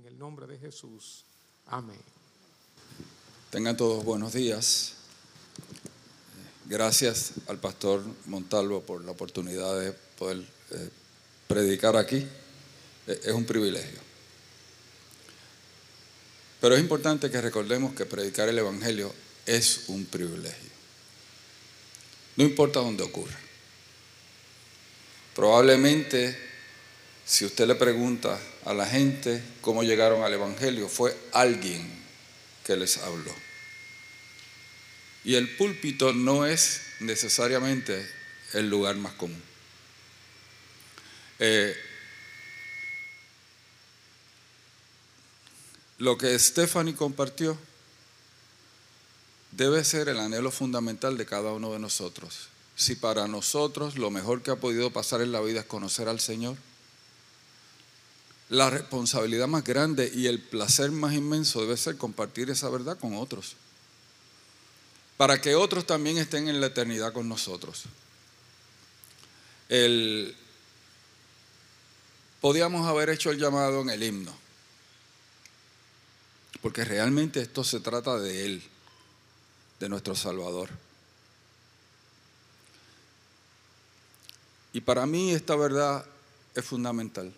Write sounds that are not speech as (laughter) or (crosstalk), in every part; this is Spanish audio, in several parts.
En el nombre de Jesús. Amén. Tengan todos buenos días. Gracias al pastor Montalvo por la oportunidad de poder eh, predicar aquí. Eh, es un privilegio. Pero es importante que recordemos que predicar el Evangelio es un privilegio. No importa dónde ocurra. Probablemente, si usted le pregunta a la gente cómo llegaron al Evangelio, fue alguien que les habló. Y el púlpito no es necesariamente el lugar más común. Eh, lo que Stephanie compartió debe ser el anhelo fundamental de cada uno de nosotros. Si para nosotros lo mejor que ha podido pasar en la vida es conocer al Señor, la responsabilidad más grande y el placer más inmenso debe ser compartir esa verdad con otros, para que otros también estén en la eternidad con nosotros. El, podíamos haber hecho el llamado en el himno, porque realmente esto se trata de Él, de nuestro Salvador. Y para mí esta verdad es fundamental.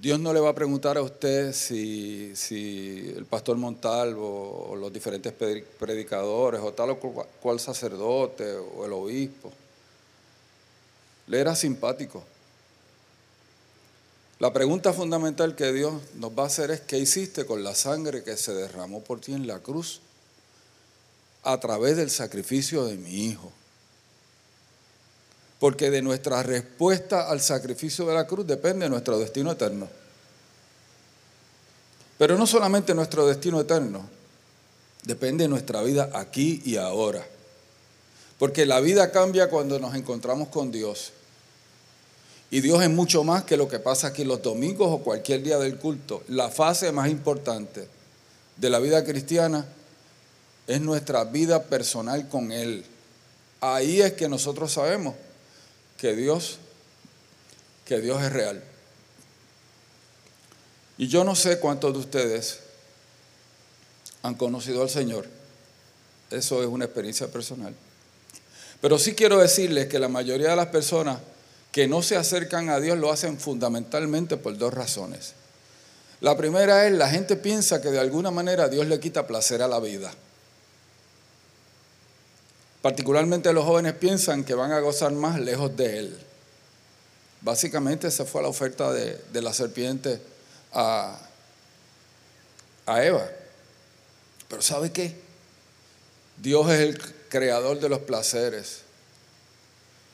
Dios no le va a preguntar a usted si, el pastor Montalvo o los diferentes predicadores o tal o cual sacerdote o el obispo le era simpático. La pregunta fundamental que Dios nos va a hacer es, ¿qué hiciste con la sangre que se derramó por ti en la cruz a través del sacrificio de mi Hijo? Porque de nuestra respuesta al sacrificio de la cruz depende nuestro destino eterno. Pero no solamente nuestro destino eterno, depende de nuestra vida aquí y ahora. Porque la vida cambia cuando nos encontramos con Dios. Y Dios es mucho más que lo que pasa aquí los domingos o cualquier día del culto. La fase más importante de la vida cristiana es nuestra vida personal con Él. Ahí es que nosotros sabemos que Dios, que Dios es real. Y yo no sé cuántos de ustedes han conocido al Señor. Eso es una experiencia personal. Pero sí quiero decirles que la mayoría de las personas que no se acercan a Dios lo hacen fundamentalmente por dos razones. La primera es, la gente piensa que de alguna manera Dios le quita placer a la vida. Particularmente los jóvenes piensan que van a gozar más lejos de Él. Básicamente esa fue la oferta de, la serpiente a, a Eva. Pero ¿sabe qué? Dios es el creador de los placeres.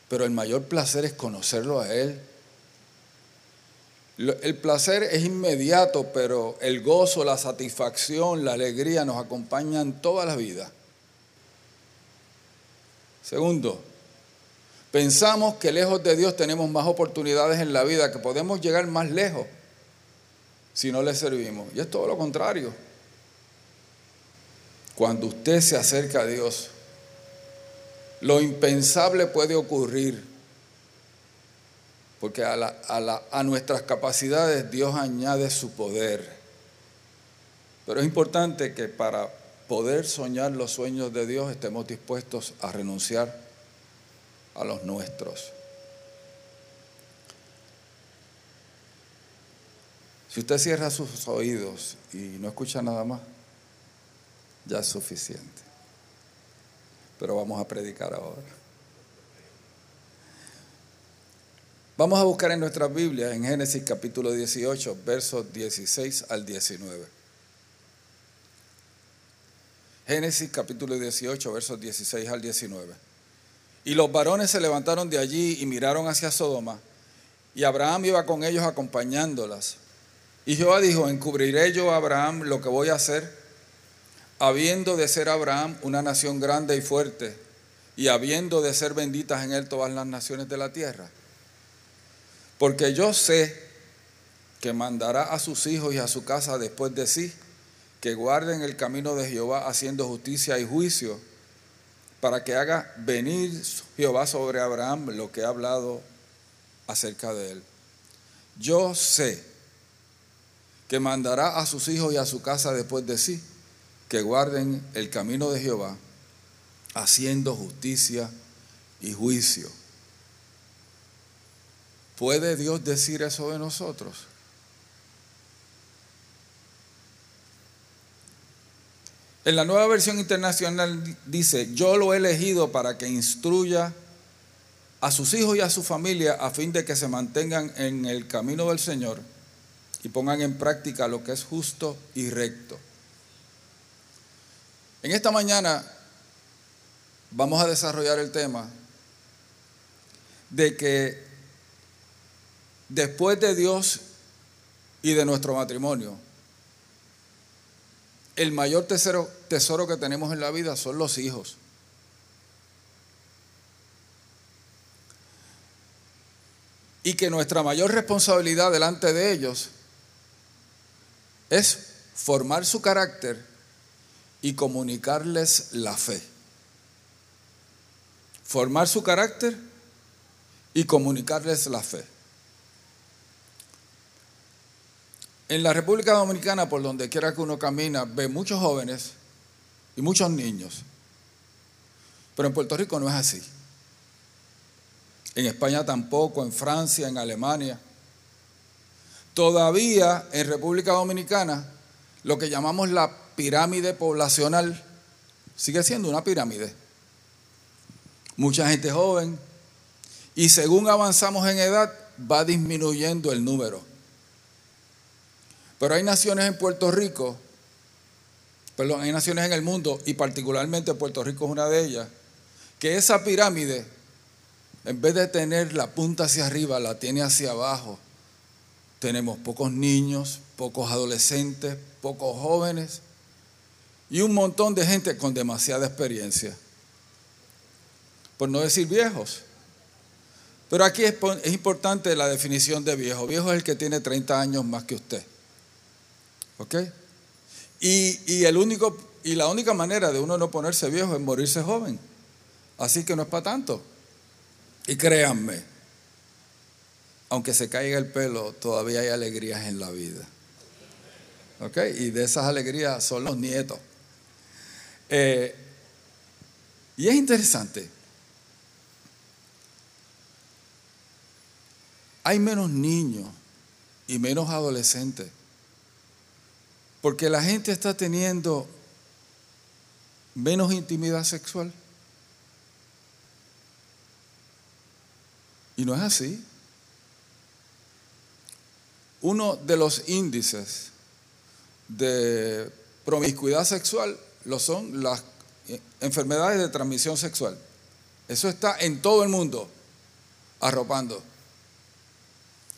Pero el mayor placer es conocerlo a Él. El placer es inmediato, pero el gozo, la satisfacción, la alegría nos acompañan toda la vida. Segundo, pensamos que lejos de Dios tenemos más oportunidades en la vida, que podemos llegar más lejos si no le servimos. Y es todo lo contrario. Cuando usted se acerca a Dios, lo impensable puede ocurrir, porque a, nuestras capacidades Dios añade su poder. Pero es importante que para poder soñar los sueños de Dios, estemos dispuestos a renunciar a los nuestros. Si usted cierra sus oídos y no escucha nada más, ya es suficiente. Pero vamos a predicar ahora. Vamos a buscar en nuestra Biblia, en Génesis capítulo 18, versos 16 al 19. Génesis capítulo 18, versos 16 al 19. Y los varones se levantaron de allí y miraron hacia Sodoma, y Abraham iba con ellos acompañándolas. Y Jehová dijo, encubriré yo a Abraham lo que voy a hacer, habiendo de ser Abraham una nación grande y fuerte, y habiendo de ser benditas en él todas las naciones de la tierra. Porque yo sé que mandará a sus hijos y a su casa después de sí, que guarden el camino de Jehová haciendo justicia y juicio, para que haga venir Jehová sobre Abraham lo que ha hablado acerca de él. Yo sé que mandará a sus hijos y a su casa después de sí, que guarden el camino de Jehová, haciendo justicia y juicio. ¿Puede Dios decir eso de nosotros? En la nueva versión internacional dice, yo lo he elegido para que instruya a sus hijos y a su familia a fin de que se mantengan en el camino del Señor y pongan en práctica lo que es justo y recto. En esta mañana vamos a desarrollar el tema de que después de Dios y de nuestro matrimonio, el mayor tesoro, tesoro que tenemos en la vida son los hijos. Y que nuestra mayor responsabilidad delante de ellos es formar su carácter y comunicarles la fe. Formar su carácter y comunicarles la fe. En la República Dominicana, por donde quiera que uno camina, ve muchos jóvenes y muchos niños. Pero en Puerto Rico no es así. En España tampoco, en Francia, en Alemania. Todavía en República Dominicana, lo que llamamos la pirámide poblacional sigue siendo una pirámide. Mucha gente joven. Y según avanzamos en edad, va disminuyendo el número. Pero hay naciones en Puerto Rico, perdón, hay naciones en el mundo, y particularmente Puerto Rico es una de ellas, que esa pirámide, en vez de tener la punta hacia arriba, la tiene hacia abajo. Tenemos pocos niños, pocos adolescentes, pocos jóvenes y un montón de gente con demasiada experiencia. Por no decir viejos. Pero aquí es, importante la definición de viejo. Viejo es el que tiene 30 años más que usted. ¿Ok? Y, el único, y la única manera de uno no ponerse viejo es morirse joven. Así que no es para tanto. Y créanme, aunque se caiga el pelo, todavía hay alegrías en la vida. ¿Ok? Y de esas alegrías son los nietos. Eh, y es interesante. Hay menos niños y menos adolescentes porque la gente está teniendo menos intimidad sexual. Y no es así. Uno de los índices de promiscuidad sexual lo son las enfermedades de transmisión sexual. Eso está en todo el mundo, arropando.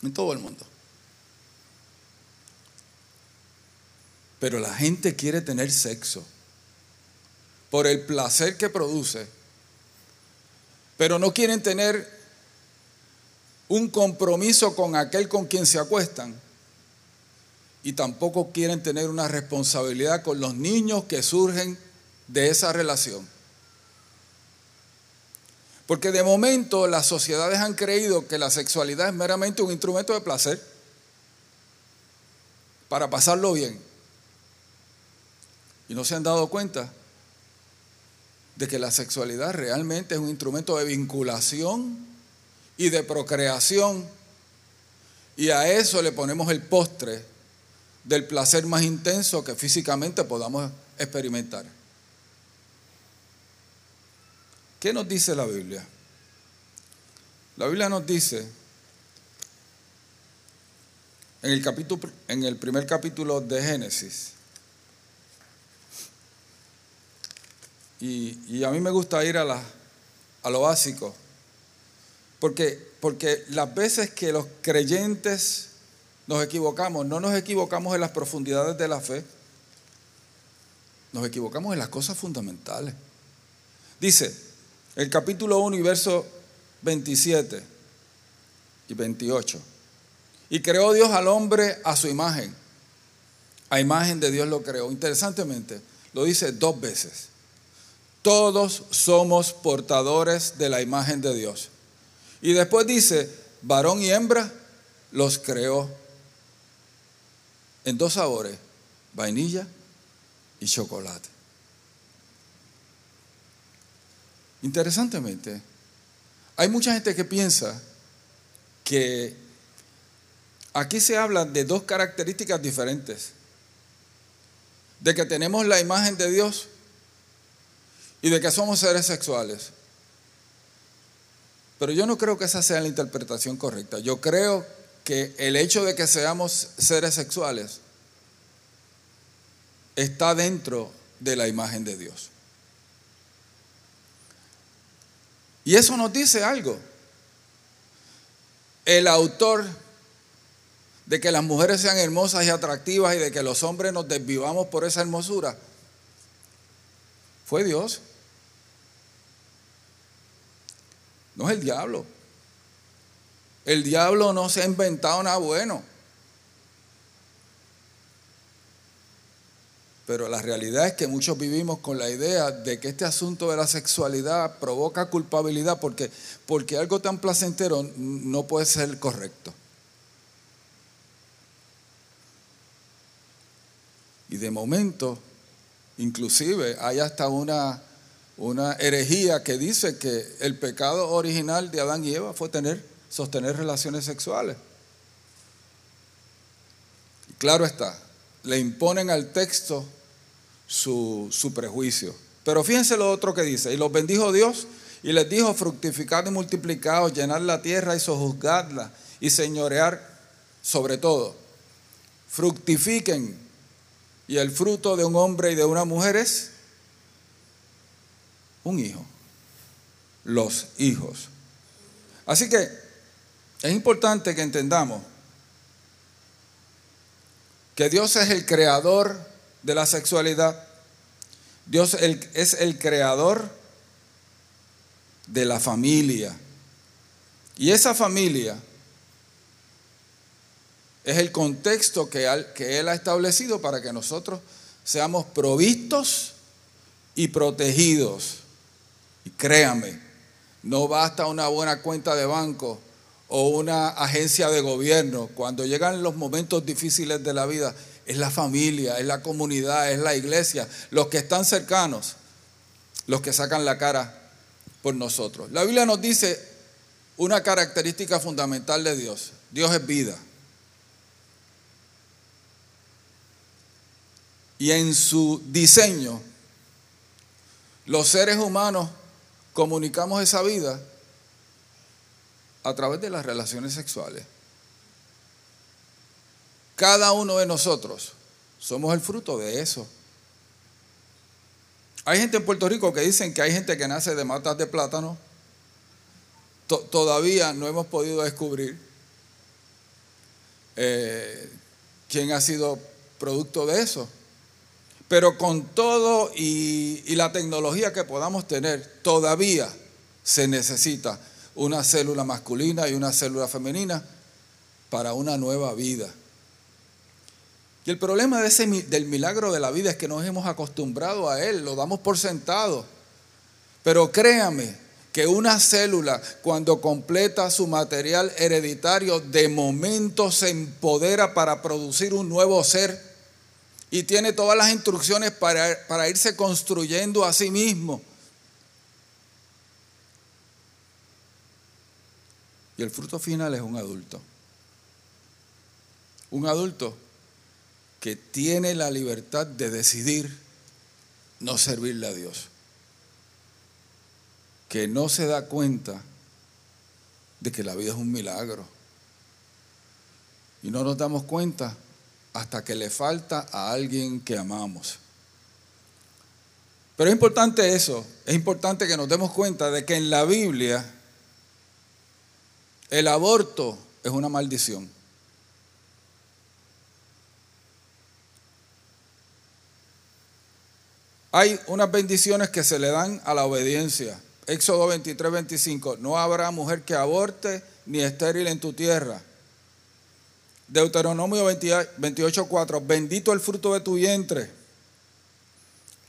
En todo el mundo. Pero la gente quiere tener sexo por el placer que produce, pero no quieren tener un compromiso con aquel con quien se acuestan y tampoco quieren tener una responsabilidad con los niños que surgen de esa relación. Porque de momento las sociedades han creído que la sexualidad es meramente un instrumento de placer para pasarlo bien y no se han dado cuenta de que la sexualidad realmente es un instrumento de vinculación y de procreación. Y a eso le ponemos el postre del placer más intenso que físicamente podamos experimentar. ¿Qué nos dice la Biblia? La Biblia nos dice en el, capítulo, en el primer capítulo de Génesis, Y, a mí me gusta ir a, lo básico. Porque, porque las veces que los creyentes nos equivocamos, no nos equivocamos en las profundidades de la fe, nos equivocamos en las cosas fundamentales. Dice el capítulo 1 y verso 27 y 28. Y creó Dios al hombre a su imagen. A imagen de Dios lo creó. Interesantemente, lo dice dos veces. Todos somos portadores de la imagen de Dios. Y después dice, varón y hembra los creó en dos sabores, vainilla y chocolate. Interesantemente, hay mucha gente que piensa que aquí se habla de dos características diferentes. De que tenemos la imagen de Dios y de que somos seres sexuales. Pero yo no creo que esa sea la interpretación correcta. Yo creo que el hecho de que seamos seres sexuales está dentro de la imagen de Dios. Y eso nos dice algo. El autor de que las mujeres sean hermosas y atractivas y de que los hombres nos desvivamos por esa hermosura fue Dios. No es el diablo. El diablo no se ha inventado nada bueno. Pero la realidad es que muchos vivimos con la idea de que este asunto de la sexualidad provoca culpabilidad porque, porque algo tan placentero no puede ser correcto. Y de momento, inclusive, hay hasta una, una herejía que dice que el pecado original de Adán y Eva fue tener, sostener relaciones sexuales. Y claro está, le imponen al texto su, prejuicio. Pero fíjense lo otro que dice, y los bendijo Dios y les dijo, fructificad y multiplicados, llenar la tierra y sojuzgadla y señorear sobre todo. Fructifiquen y el fruto de un hombre y de una mujer es un hijo, los hijos. Así que es importante que entendamos que Dios es el creador de la sexualidad. Dios es el creador de la familia. Y esa familia es el contexto que, Él ha establecido para que nosotros seamos provistos y protegidos. Y créame, no basta una buena cuenta de banco o una agencia de gobierno. Cuando llegan los momentos difíciles de la vida, es la familia, es la comunidad, es la iglesia, los que están cercanos, los que sacan la cara por nosotros. La Biblia nos dice una característica fundamental de Dios. Dios es vida. Y en su diseño, los seres humanos comunicamos esa vida a través de las relaciones sexuales. Cada uno de nosotros somos el fruto de eso. Hay gente en Puerto Rico que dicen que hay gente que nace de matas de plátano. todavía no hemos podido descubrir eh, quién ha sido producto de eso. Pero con todo y, la tecnología que podamos tener, todavía se necesita una célula masculina y una célula femenina para una nueva vida. Y el problema del milagro de la vida es que nos hemos acostumbrado a él, lo damos por sentado. Pero créame que una célula cuando completa su material hereditario de momento se empodera para producir un nuevo ser y tiene todas las instrucciones para, para irse construyendo a sí mismo. Y el fruto final es un adulto. Un adulto que tiene la libertad de decidir no servirle a Dios, que no se da cuenta de que la vida es un milagro. Y no nos damos cuenta hasta que le falta a alguien que amamos. Pero es importante eso, es importante que nos demos cuenta de que en la Biblia el aborto es una maldición. Hay unas bendiciones que se le dan a la obediencia. Éxodo 23, 25. No habrá mujer que aborte ni estéril en tu tierra. Deuteronomio 28, 4. Bendito el fruto de tu vientre.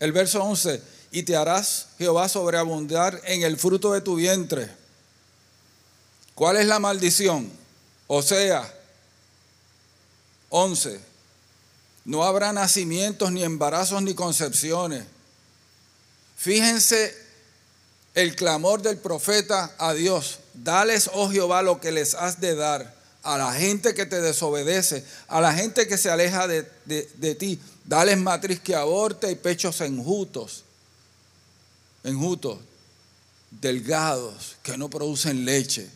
El verso 11. Y te harás Jehová sobreabundar en el fruto de tu vientre. ¿Cuál es la maldición? O sea, 11. no habrá nacimientos, ni embarazos, ni concepciones. Fíjense el clamor del profeta a Dios. Dales, oh Jehová, lo que les has de dar a la gente que te desobedece, a la gente que se aleja de, de ti. Dales matriz que aborte y pechos enjutos, enjutos, delgados, que no producen leche.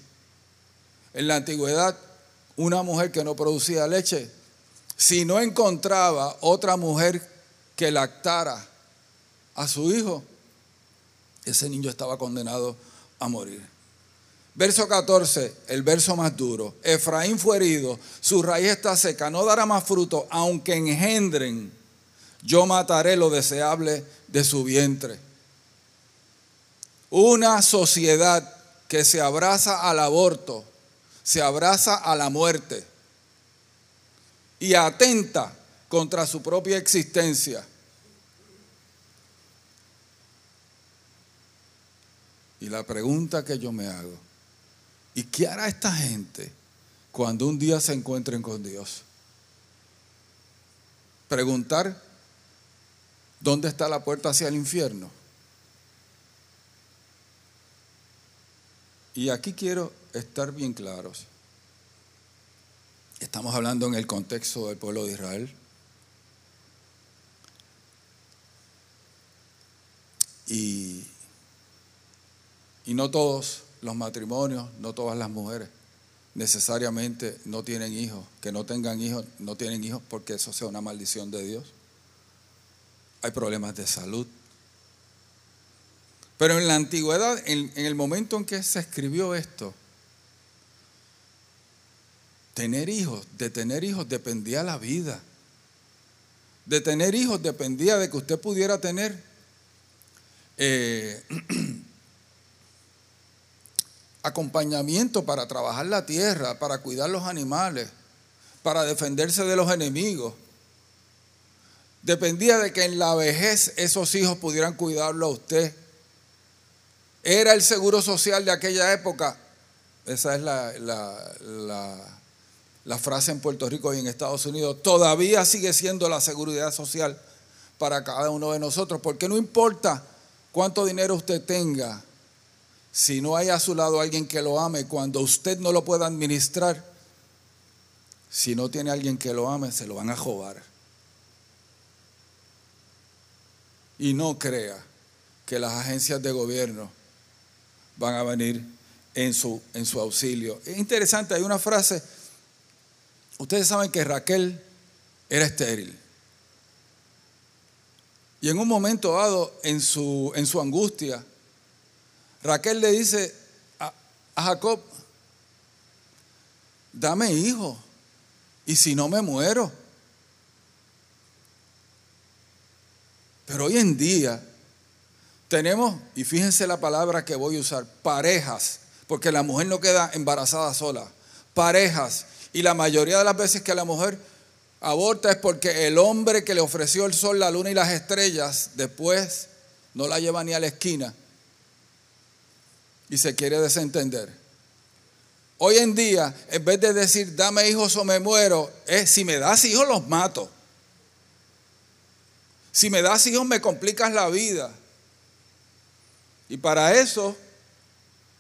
En la antigüedad, una mujer que no producía leche si no encontraba otra mujer que lactara a su hijo, ese niño estaba condenado a morir. Verso 14, el verso más duro. Efraín fue herido, su raíz está seca, no dará más fruto, aunque engendren, yo mataré lo deseable de su vientre. Una sociedad que se abraza al aborto, se abraza a la muerte y atenta contra su propia existencia. Y la pregunta que yo me hago, ¿y qué hará esta gente cuando un día se encuentren con Dios? Preguntar, ¿dónde está la puerta hacia el infierno? Y aquí quiero estar bien claros. Estamos hablando en el contexto del pueblo de Israel. Y, y no todos los matrimonios, no todas las mujeres necesariamente no tienen hijos. Que no tengan hijos, no tienen hijos porque eso sea una maldición de Dios. Hay problemas de salud. Pero en la antigüedad, en, el momento en que se escribió esto, Tener hijos, de tener hijos dependía la vida. De tener hijos dependía de que usted pudiera tener eh, (clears throat) acompañamiento para trabajar la tierra, para cuidar los animales, para defenderse de los enemigos. Dependía de que en la vejez esos hijos pudieran cuidarlo a usted. Era el seguro social de aquella época. Esa es la, la la frase en Puerto Rico y en Estados Unidos, todavía sigue siendo la seguridad social para cada uno de nosotros, porque no importa cuánto dinero usted tenga, si no hay a su lado alguien que lo ame, cuando usted no lo pueda administrar, si no tiene alguien que lo ame, se lo van a jobar. Y no crea que las agencias de gobierno van a venir en su, en su auxilio. Es interesante, hay una frase Ustedes saben que Raquel era estéril. Y en un momento dado, en su, en su angustia, Raquel le dice a, Jacob, dame hijo, y si no me muero. Pero hoy en día tenemos, y fíjense la palabra que voy a usar, parejas, porque la mujer no queda embarazada sola, parejas y la mayoría de las veces que la mujer aborta es porque el hombre que le ofreció el sol, la luna y las estrellas, después no la lleva ni a la esquina y se quiere desentender. Hoy en día, en vez de decir, dame hijos o me muero, es, si me das hijos, los mato. Si me das hijos, me complicas la vida. Y para eso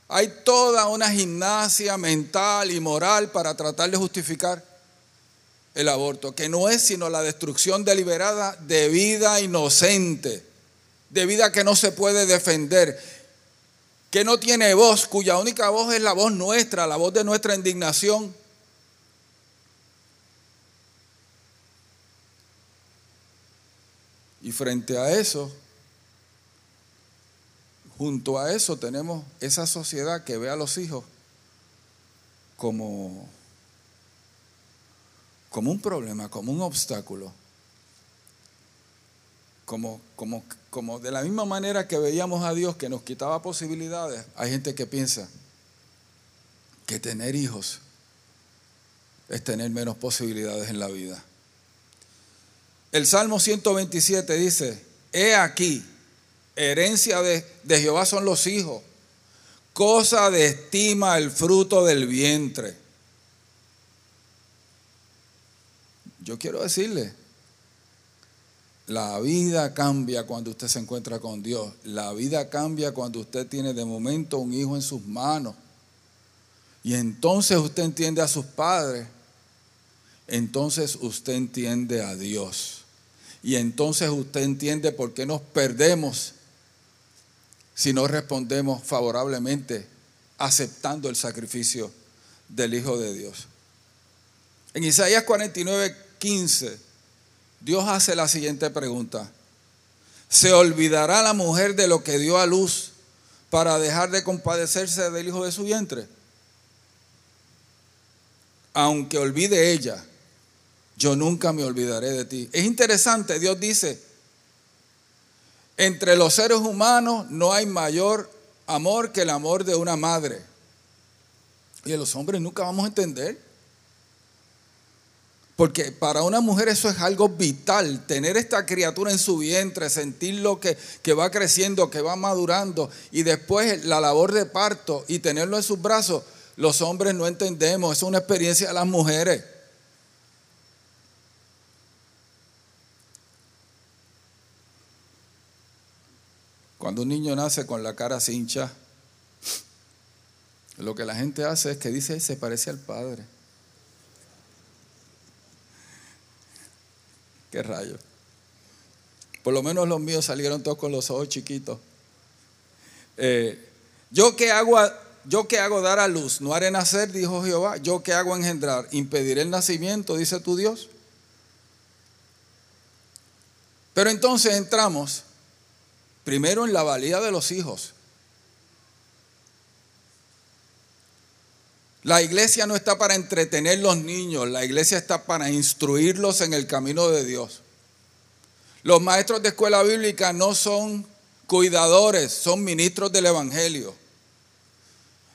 hay toda una gimnasia mental y moral para tratar de justificar el aborto, que no es sino la destrucción deliberada de vida inocente, de vida que no se puede defender, que no tiene voz, cuya única voz es la voz nuestra, la voz de nuestra indignación. Y frente a eso, Junto a eso tenemos esa sociedad que ve a los hijos como, como un problema, como un obstáculo. Como, como, como de la misma manera que veíamos a Dios que nos quitaba posibilidades, hay gente que piensa que tener hijos es tener menos posibilidades en la vida. El Salmo 127 dice, he aquí, Herencia de, Jehová son los hijos. Cosa de estima el fruto del vientre. Yo quiero decirle La vida cambia cuando usted se encuentra con Dios. La vida cambia cuando usted tiene de momento un hijo en sus manos. Y entonces usted entiende a sus padres. Entonces usted entiende a Dios. Y entonces usted entiende por qué nos perdemos si no respondemos favorablemente aceptando el sacrificio del Hijo de Dios. En Isaías 49, 15, Dios hace la siguiente pregunta. ¿Se olvidará la mujer de lo que dio a luz para dejar de compadecerse del hijo de su vientre? Aunque olvide ella, yo nunca me olvidaré de ti. Es interesante, Dios dice, entre los seres humanos no hay mayor amor que el amor de una madre. Y los hombres nunca vamos a entender. Porque para una mujer eso es algo vital, tener esta criatura en su vientre, sentir lo que, que, va creciendo, que va madurando, y después la labor de parto y tenerlo en sus brazos, los hombres no entendemos, es una experiencia de las mujeres. Cuando un niño nace con la cara cincha, lo que la gente hace es que dice, se parece al padre. Qué rayo. Por lo menos los míos salieron todos con los ojos chiquitos. Eh, yo que hago, yo que hago dar a luz, no haré nacer, dijo Jehová. Yo que hago engendrar, impediré el nacimiento, dice tu Dios. Pero entonces entramos Primero en la valía de los hijos. La iglesia no está para entretener los niños, la iglesia está para instruirlos en el camino de Dios. Los maestros de escuela bíblica no son cuidadores, son ministros del Evangelio.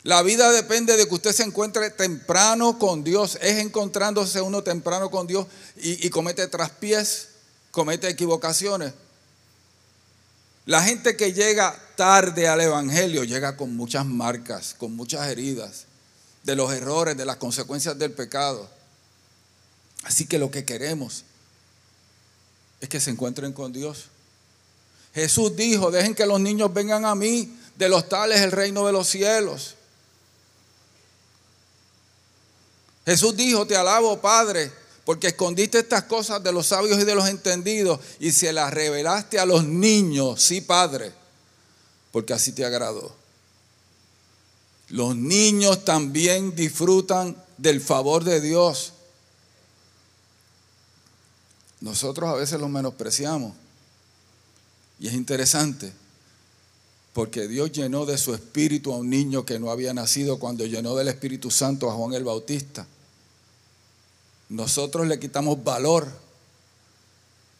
La vida depende de que usted se encuentre temprano con Dios. Es encontrándose uno temprano con Dios y, y comete traspiés, comete equivocaciones. La gente que llega tarde al Evangelio llega con muchas marcas, con muchas heridas de los errores, de las consecuencias del pecado. Así que lo que queremos es que se encuentren con Dios. Jesús dijo, dejen que los niños vengan a mí, de los tales el reino de los cielos. Jesús dijo, te alabo Padre, porque escondiste estas cosas de los sabios y de los entendidos y se las revelaste a los niños, sí, Padre, porque así te agradó. Los niños también disfrutan del favor de Dios. Nosotros a veces los menospreciamos. Y es interesante, porque Dios llenó de su espíritu a un niño que no había nacido cuando llenó del Espíritu Santo a Juan el Bautista nosotros le quitamos valor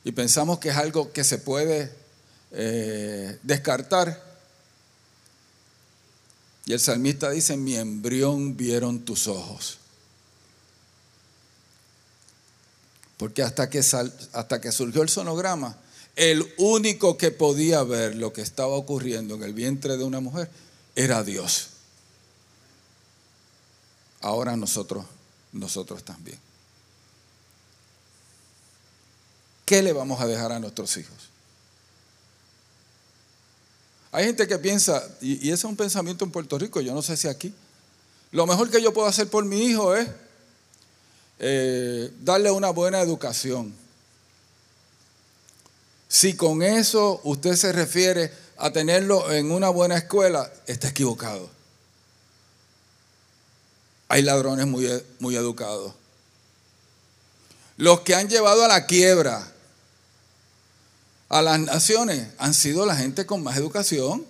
y pensamos que es algo que se puede eh, descartar. Y el salmista dice, mi embrión vieron tus ojos. Porque hasta que, hasta que surgió el sonograma, el único que podía ver lo que estaba ocurriendo en el vientre de una mujer era Dios. Ahora nosotros, nosotros también. ¿qué le vamos a dejar a nuestros hijos? Hay gente que piensa, y, ese es un pensamiento en Puerto Rico, yo no sé si aquí, lo mejor que yo puedo hacer por mi hijo es eh, darle una buena educación. Si con eso usted se refiere a tenerlo en una buena escuela, está equivocado. Hay ladrones muy, muy educados. Los que han llevado a la quiebra a las naciones han sido la gente con más educación.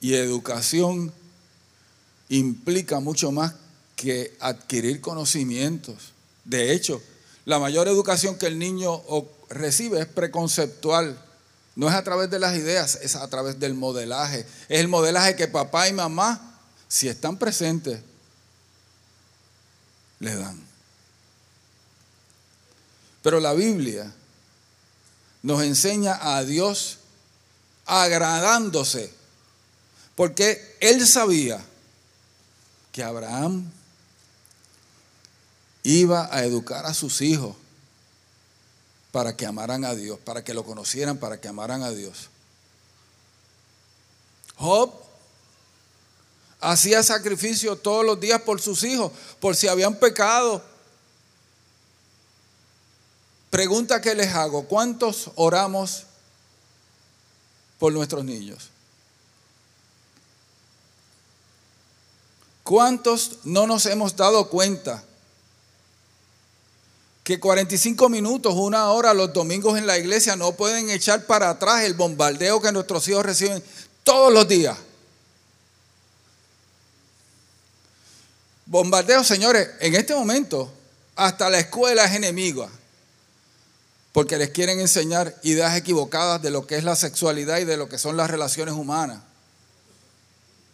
Y educación implica mucho más que adquirir conocimientos. De hecho, la mayor educación que el niño recibe es preconceptual. No es a través de las ideas, es a través del modelaje. Es el modelaje que papá y mamá, si están presentes, le dan. Pero la Biblia nos enseña a Dios agradándose, porque Él sabía que Abraham iba a educar a sus hijos para que amaran a Dios, para que lo conocieran, para que amaran a Dios. Job hacía sacrificio todos los días por sus hijos, por si habían pecado. Pregunta que les hago, ¿cuántos oramos por nuestros niños? ¿Cuántos no nos hemos dado cuenta que 45 minutos, una hora los domingos en la iglesia no pueden echar para atrás el bombardeo que nuestros hijos reciben todos los días? Bombardeo, señores, en este momento hasta la escuela es enemiga, porque les quieren enseñar ideas equivocadas de lo que es la sexualidad y de lo que son las relaciones humanas.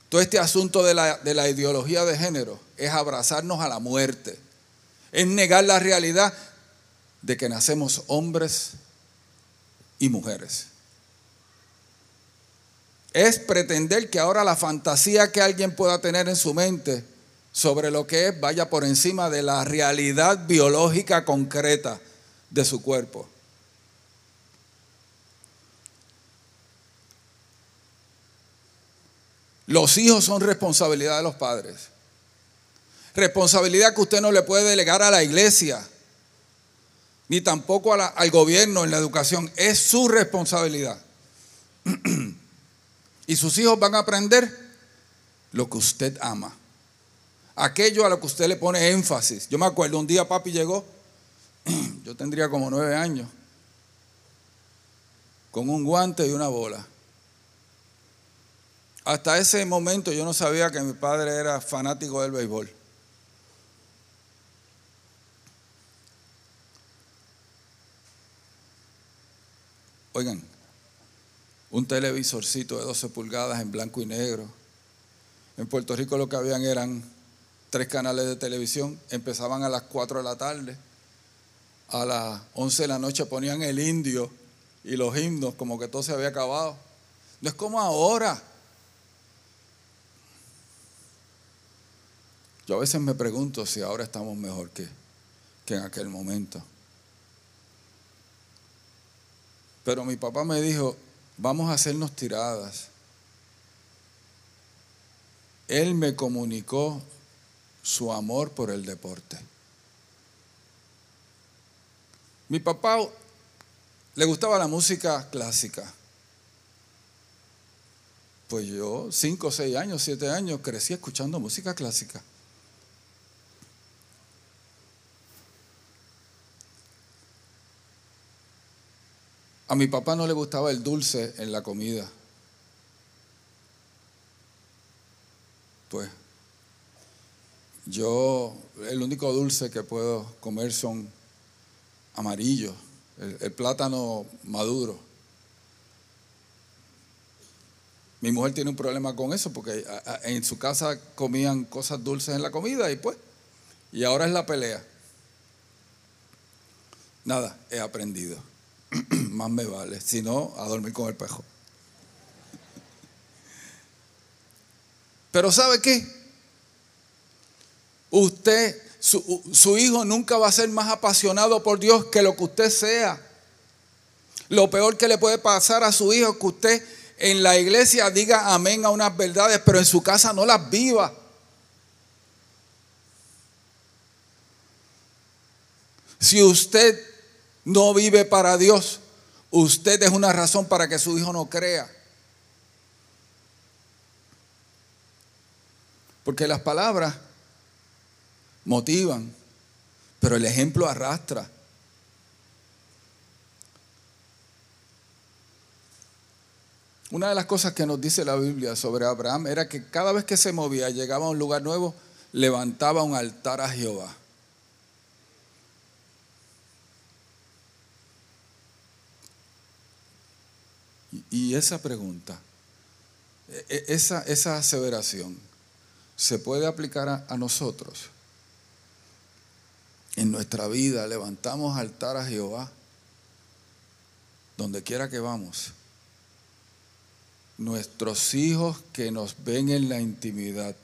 Todo este asunto de la, de la ideología de género es abrazarnos a la muerte, es negar la realidad de que nacemos hombres y mujeres. Es pretender que ahora la fantasía que alguien pueda tener en su mente sobre lo que es vaya por encima de la realidad biológica concreta de su cuerpo. Los hijos son responsabilidad de los padres. Responsabilidad que usted no le puede delegar a la iglesia, ni tampoco al gobierno en la educación. Es su responsabilidad. (clears throat) y sus hijos van a aprender lo que usted ama. Aquello a lo que usted le pone énfasis. Yo me acuerdo, un día papi llegó, (clears throat) yo tendría como nueve años, con un guante y una bola. Hasta ese momento yo no sabía que mi padre era fanático del béisbol. Oigan, un televisorcito de 12 pulgadas en blanco y negro. En Puerto Rico lo que habían eran tres canales de televisión, empezaban a las 4 de la tarde, a las 11 de la noche ponían el indio y los himnos, como que todo se había acabado. No es como ahora. Yo a veces me pregunto si ahora estamos mejor que, que en aquel momento. Pero mi papá me dijo, vamos a hacernos tiradas. Él me comunicó su amor por el deporte. Mi papá le gustaba la música clásica. Pues yo, cinco, seis años, siete años, crecí escuchando música clásica. A mi papá no le gustaba el dulce en la comida. Pues yo el único dulce que puedo comer son amarillos, el, plátano maduro. Mi mujer tiene un problema con eso porque en su casa comían cosas dulces en la comida y pues, y ahora es la pelea. Nada, he aprendido. (clears throat) más me vale, si no, a dormir con el pejo. (laughs) Pero ¿sabe qué? Usted, su, hijo nunca va a ser más apasionado por Dios que lo que usted sea. Lo peor que le puede pasar a su hijo es que usted en la iglesia diga amén a unas verdades, pero en su casa no las viva. Si usted no vive para Dios, usted es una razón para que su hijo no crea. Porque las palabras motivan, pero el ejemplo arrastra. Una de las cosas que nos dice la Biblia sobre Abraham era que cada vez que se movía, llegaba a un lugar nuevo, levantaba un altar a Jehová. Y esa pregunta, e, e, esa, esa aseveración, ¿se puede aplicar a, a nosotros? En nuestra vida levantamos altar a Jehová, donde quiera que vamos. Nuestros hijos que nos ven en la intimidad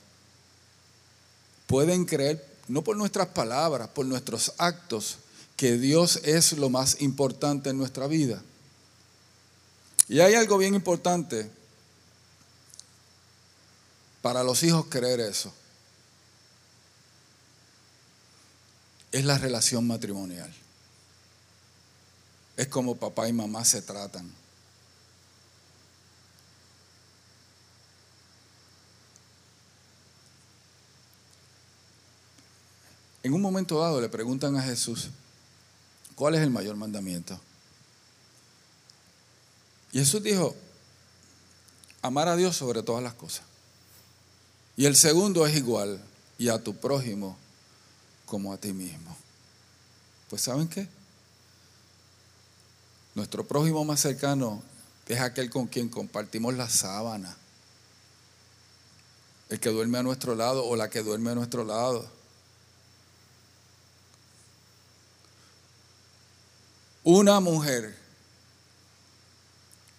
pueden creer no por nuestras palabras, por nuestros actos, que Dios es lo más importante en nuestra vida. Y hay algo bien importante para los hijos creer eso. Es la relación matrimonial. Es como papá y mamá se tratan. En un momento dado le preguntan a Jesús, ¿cuál es el mayor mandamiento? Y Jesús dijo, amar a Dios sobre todas las cosas. Y el segundo es igual, y a tu prójimo como a ti mismo. Pues ¿saben qué? Nuestro prójimo más cercano es aquel con quien compartimos la sábana, el que duerme a nuestro lado o la que duerme a nuestro lado. Una mujer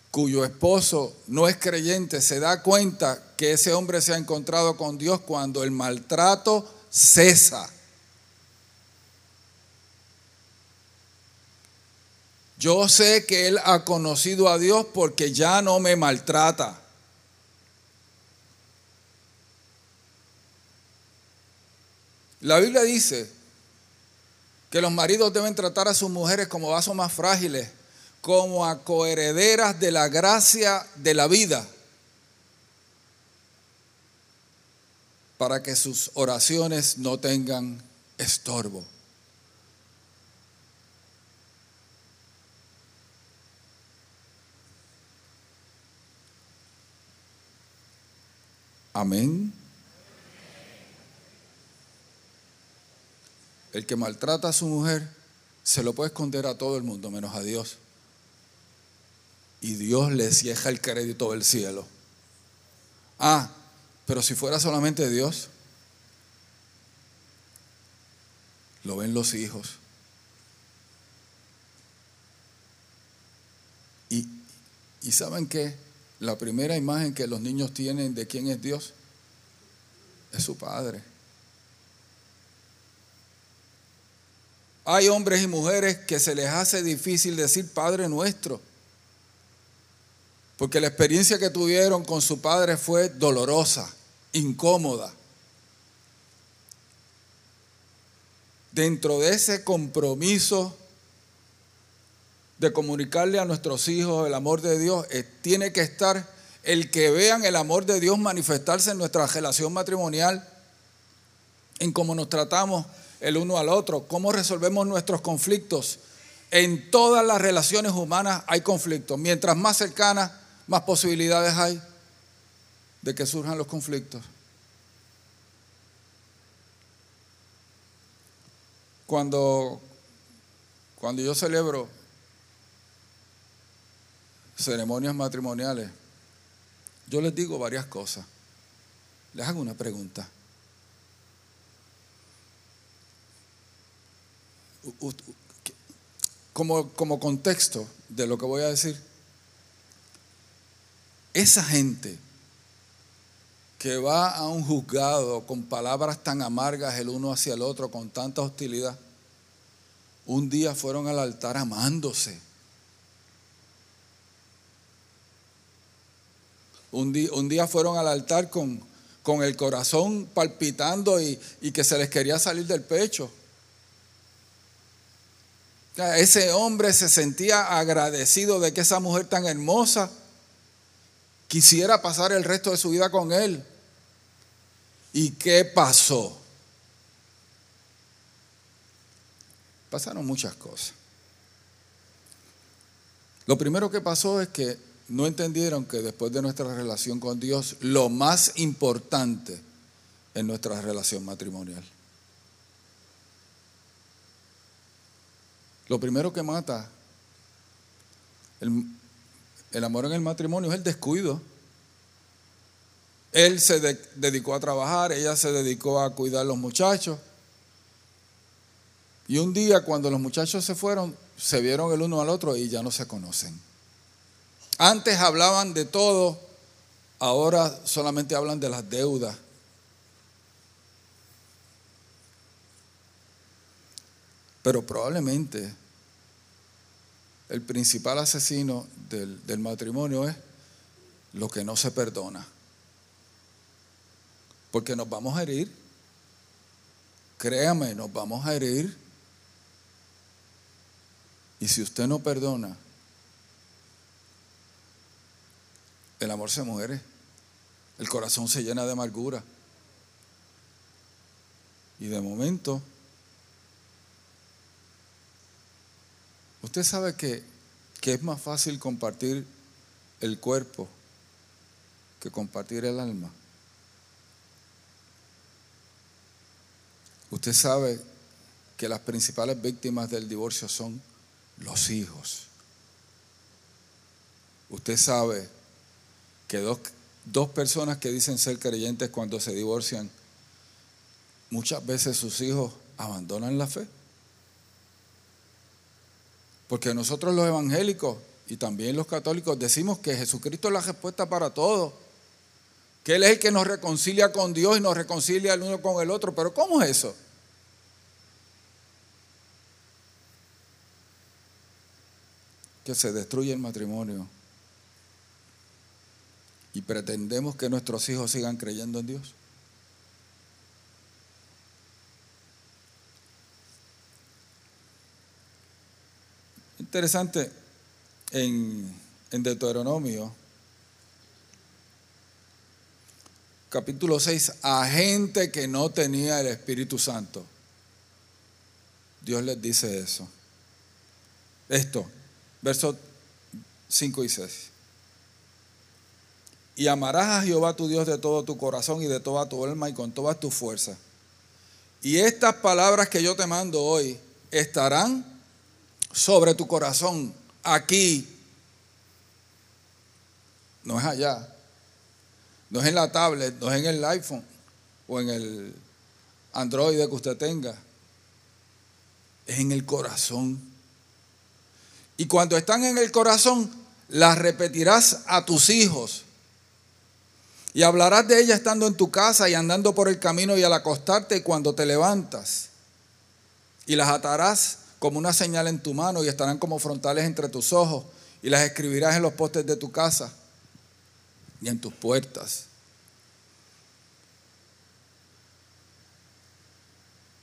cuyo esposo no es creyente se da cuenta que ese hombre se ha encontrado con Dios cuando el maltrato cesa. Yo sé que él ha conocido a Dios porque ya no me maltrata. La Biblia dice que los maridos deben tratar a sus mujeres como vasos más frágiles, como a coherederas de la gracia de la vida, para que sus oraciones no tengan estorbo. Amén. El que maltrata a su mujer se lo puede esconder a todo el mundo, menos a Dios. Y Dios le cieja el crédito del cielo. Ah, pero si fuera solamente Dios, lo ven los hijos. Y, y saben qué? La primera imagen que los niños tienen de quién es Dios es su Padre. Hay hombres y mujeres que se les hace difícil decir Padre nuestro, porque la experiencia que tuvieron con su Padre fue dolorosa, incómoda. Dentro de ese compromiso de comunicarle a nuestros hijos el amor de Dios, eh, tiene que estar el que vean el amor de Dios manifestarse en nuestra relación matrimonial, en cómo nos tratamos el uno al otro, cómo resolvemos nuestros conflictos. En todas las relaciones humanas hay conflictos. Mientras más cercanas, más posibilidades hay de que surjan los conflictos. Cuando, cuando yo celebro ceremonias matrimoniales, yo les digo varias cosas. Les hago una pregunta. Como, como contexto de lo que voy a decir, esa gente que va a un juzgado con palabras tan amargas el uno hacia el otro, con tanta hostilidad, un día fueron al altar amándose Un día, fueron al altar con, con el corazón palpitando y, y que se les quería salir del pecho. Ese hombre se sentía agradecido de que esa mujer tan hermosa quisiera pasar el resto de su vida con él. ¿Y qué pasó? Pasaron muchas cosas. Lo primero que pasó es que no entendieron que después de nuestra relación con Dios, lo más importante es nuestra relación matrimonial. Lo primero que mata el, amor en el matrimonio es el descuido. Él se dedicó a trabajar, ella se dedicó a cuidar a los muchachos. Y un día cuando los muchachos se fueron, se vieron el uno al otro y ya no se conocen. Antes hablaban de todo, ahora solamente hablan de las deudas. Pero probablemente el principal asesino del, matrimonio es lo que no se perdona. Porque nos vamos a herir. Créame, nos vamos a herir. Y si usted no perdona, el amor se muere. El corazón se llena de amargura. Y de momento, usted sabe que, que es más fácil compartir el cuerpo que compartir el alma. Usted sabe que las principales víctimas del divorcio son los hijos. Usted sabe que dos, dos personas que dicen ser creyentes cuando se divorcian, muchas veces sus hijos abandonan la fe. Porque nosotros los evangélicos y también los católicos decimos que Jesucristo es la respuesta para todo. Que Él es el que nos reconcilia con Dios y nos reconcilia el uno con el otro. Pero ¿cómo es eso? Que se destruye el matrimonio y pretendemos que nuestros hijos sigan creyendo en Dios. Interesante, en, en Deuteronomio, capítulo 6, a gente que no tenía el Espíritu Santo, Dios les dice eso. Esto, versos 5 y 6. Y amarás a Jehová tu Dios de todo tu corazón y de toda tu alma y con todas tus fuerzas. Y estas palabras que yo te mando hoy estarán sobre tu corazón, aquí. No es allá. No es en la tablet, no es en el iPhone o en el Android que usted tenga. Es en el corazón. Y cuando están en el corazón, las repetirás a tus hijos y hablarás de ella estando en tu casa y andando por el camino y al acostarte y cuando te levantas. Y las atarás como una señal en tu mano y estarán como frontales entre tus ojos y las escribirás en los postes de tu casa y en tus puertas.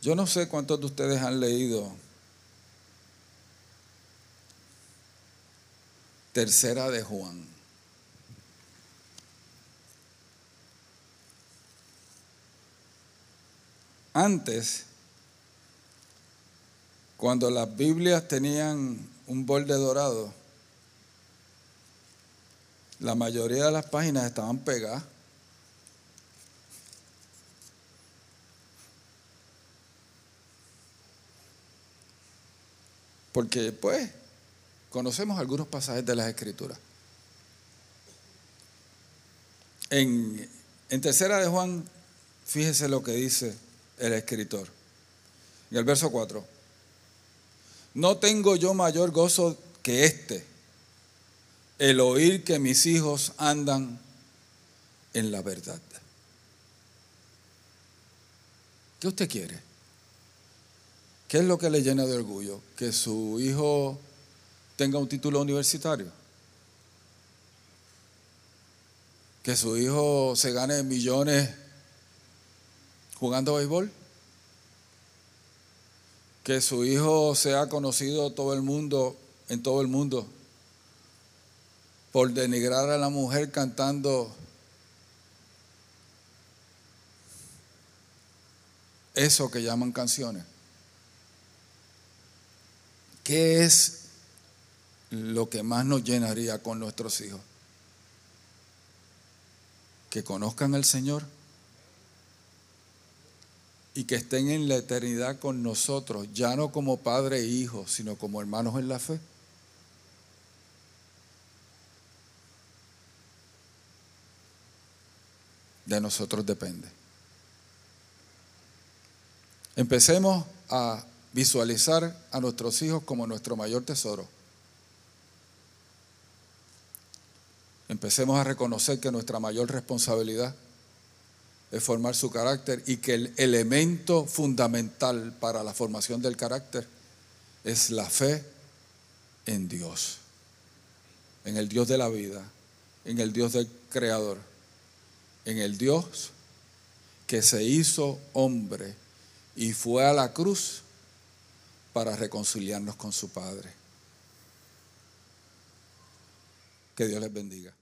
Yo no sé cuántos de ustedes han leído Tercera de Juan. Antes, cuando las Biblias tenían un borde dorado, la mayoría de las páginas estaban pegadas. Porque, pues, conocemos algunos pasajes de las Escrituras. En, en Tercera de Juan, fíjese lo que dice el escritor. En el verso 4. No tengo yo mayor gozo que este, el oír que mis hijos andan en la verdad. ¿Qué usted quiere? ¿Qué es lo que le llena de orgullo? ¿Que su hijo tenga un título universitario? ¿Que su hijo se gane millones jugando béisbol? Que su hijo sea conocido todo el mundo, en todo el mundo, por denigrar a la mujer cantando eso que llaman canciones. ¿Qué es lo que más nos llenaría con nuestros hijos? Que conozcan al Señor y que estén en la eternidad con nosotros, ya no como padre e hijo, sino como hermanos en la fe. De nosotros depende. Empecemos a visualizar a nuestros hijos como nuestro mayor tesoro. Empecemos a reconocer que nuestra mayor responsabilidad es formar su carácter y que el elemento fundamental para la formación del carácter es la fe en Dios, en el Dios de la vida, en el Dios del Creador, en el Dios que se hizo hombre y fue a la cruz para reconciliarnos con su Padre. Que Dios les bendiga.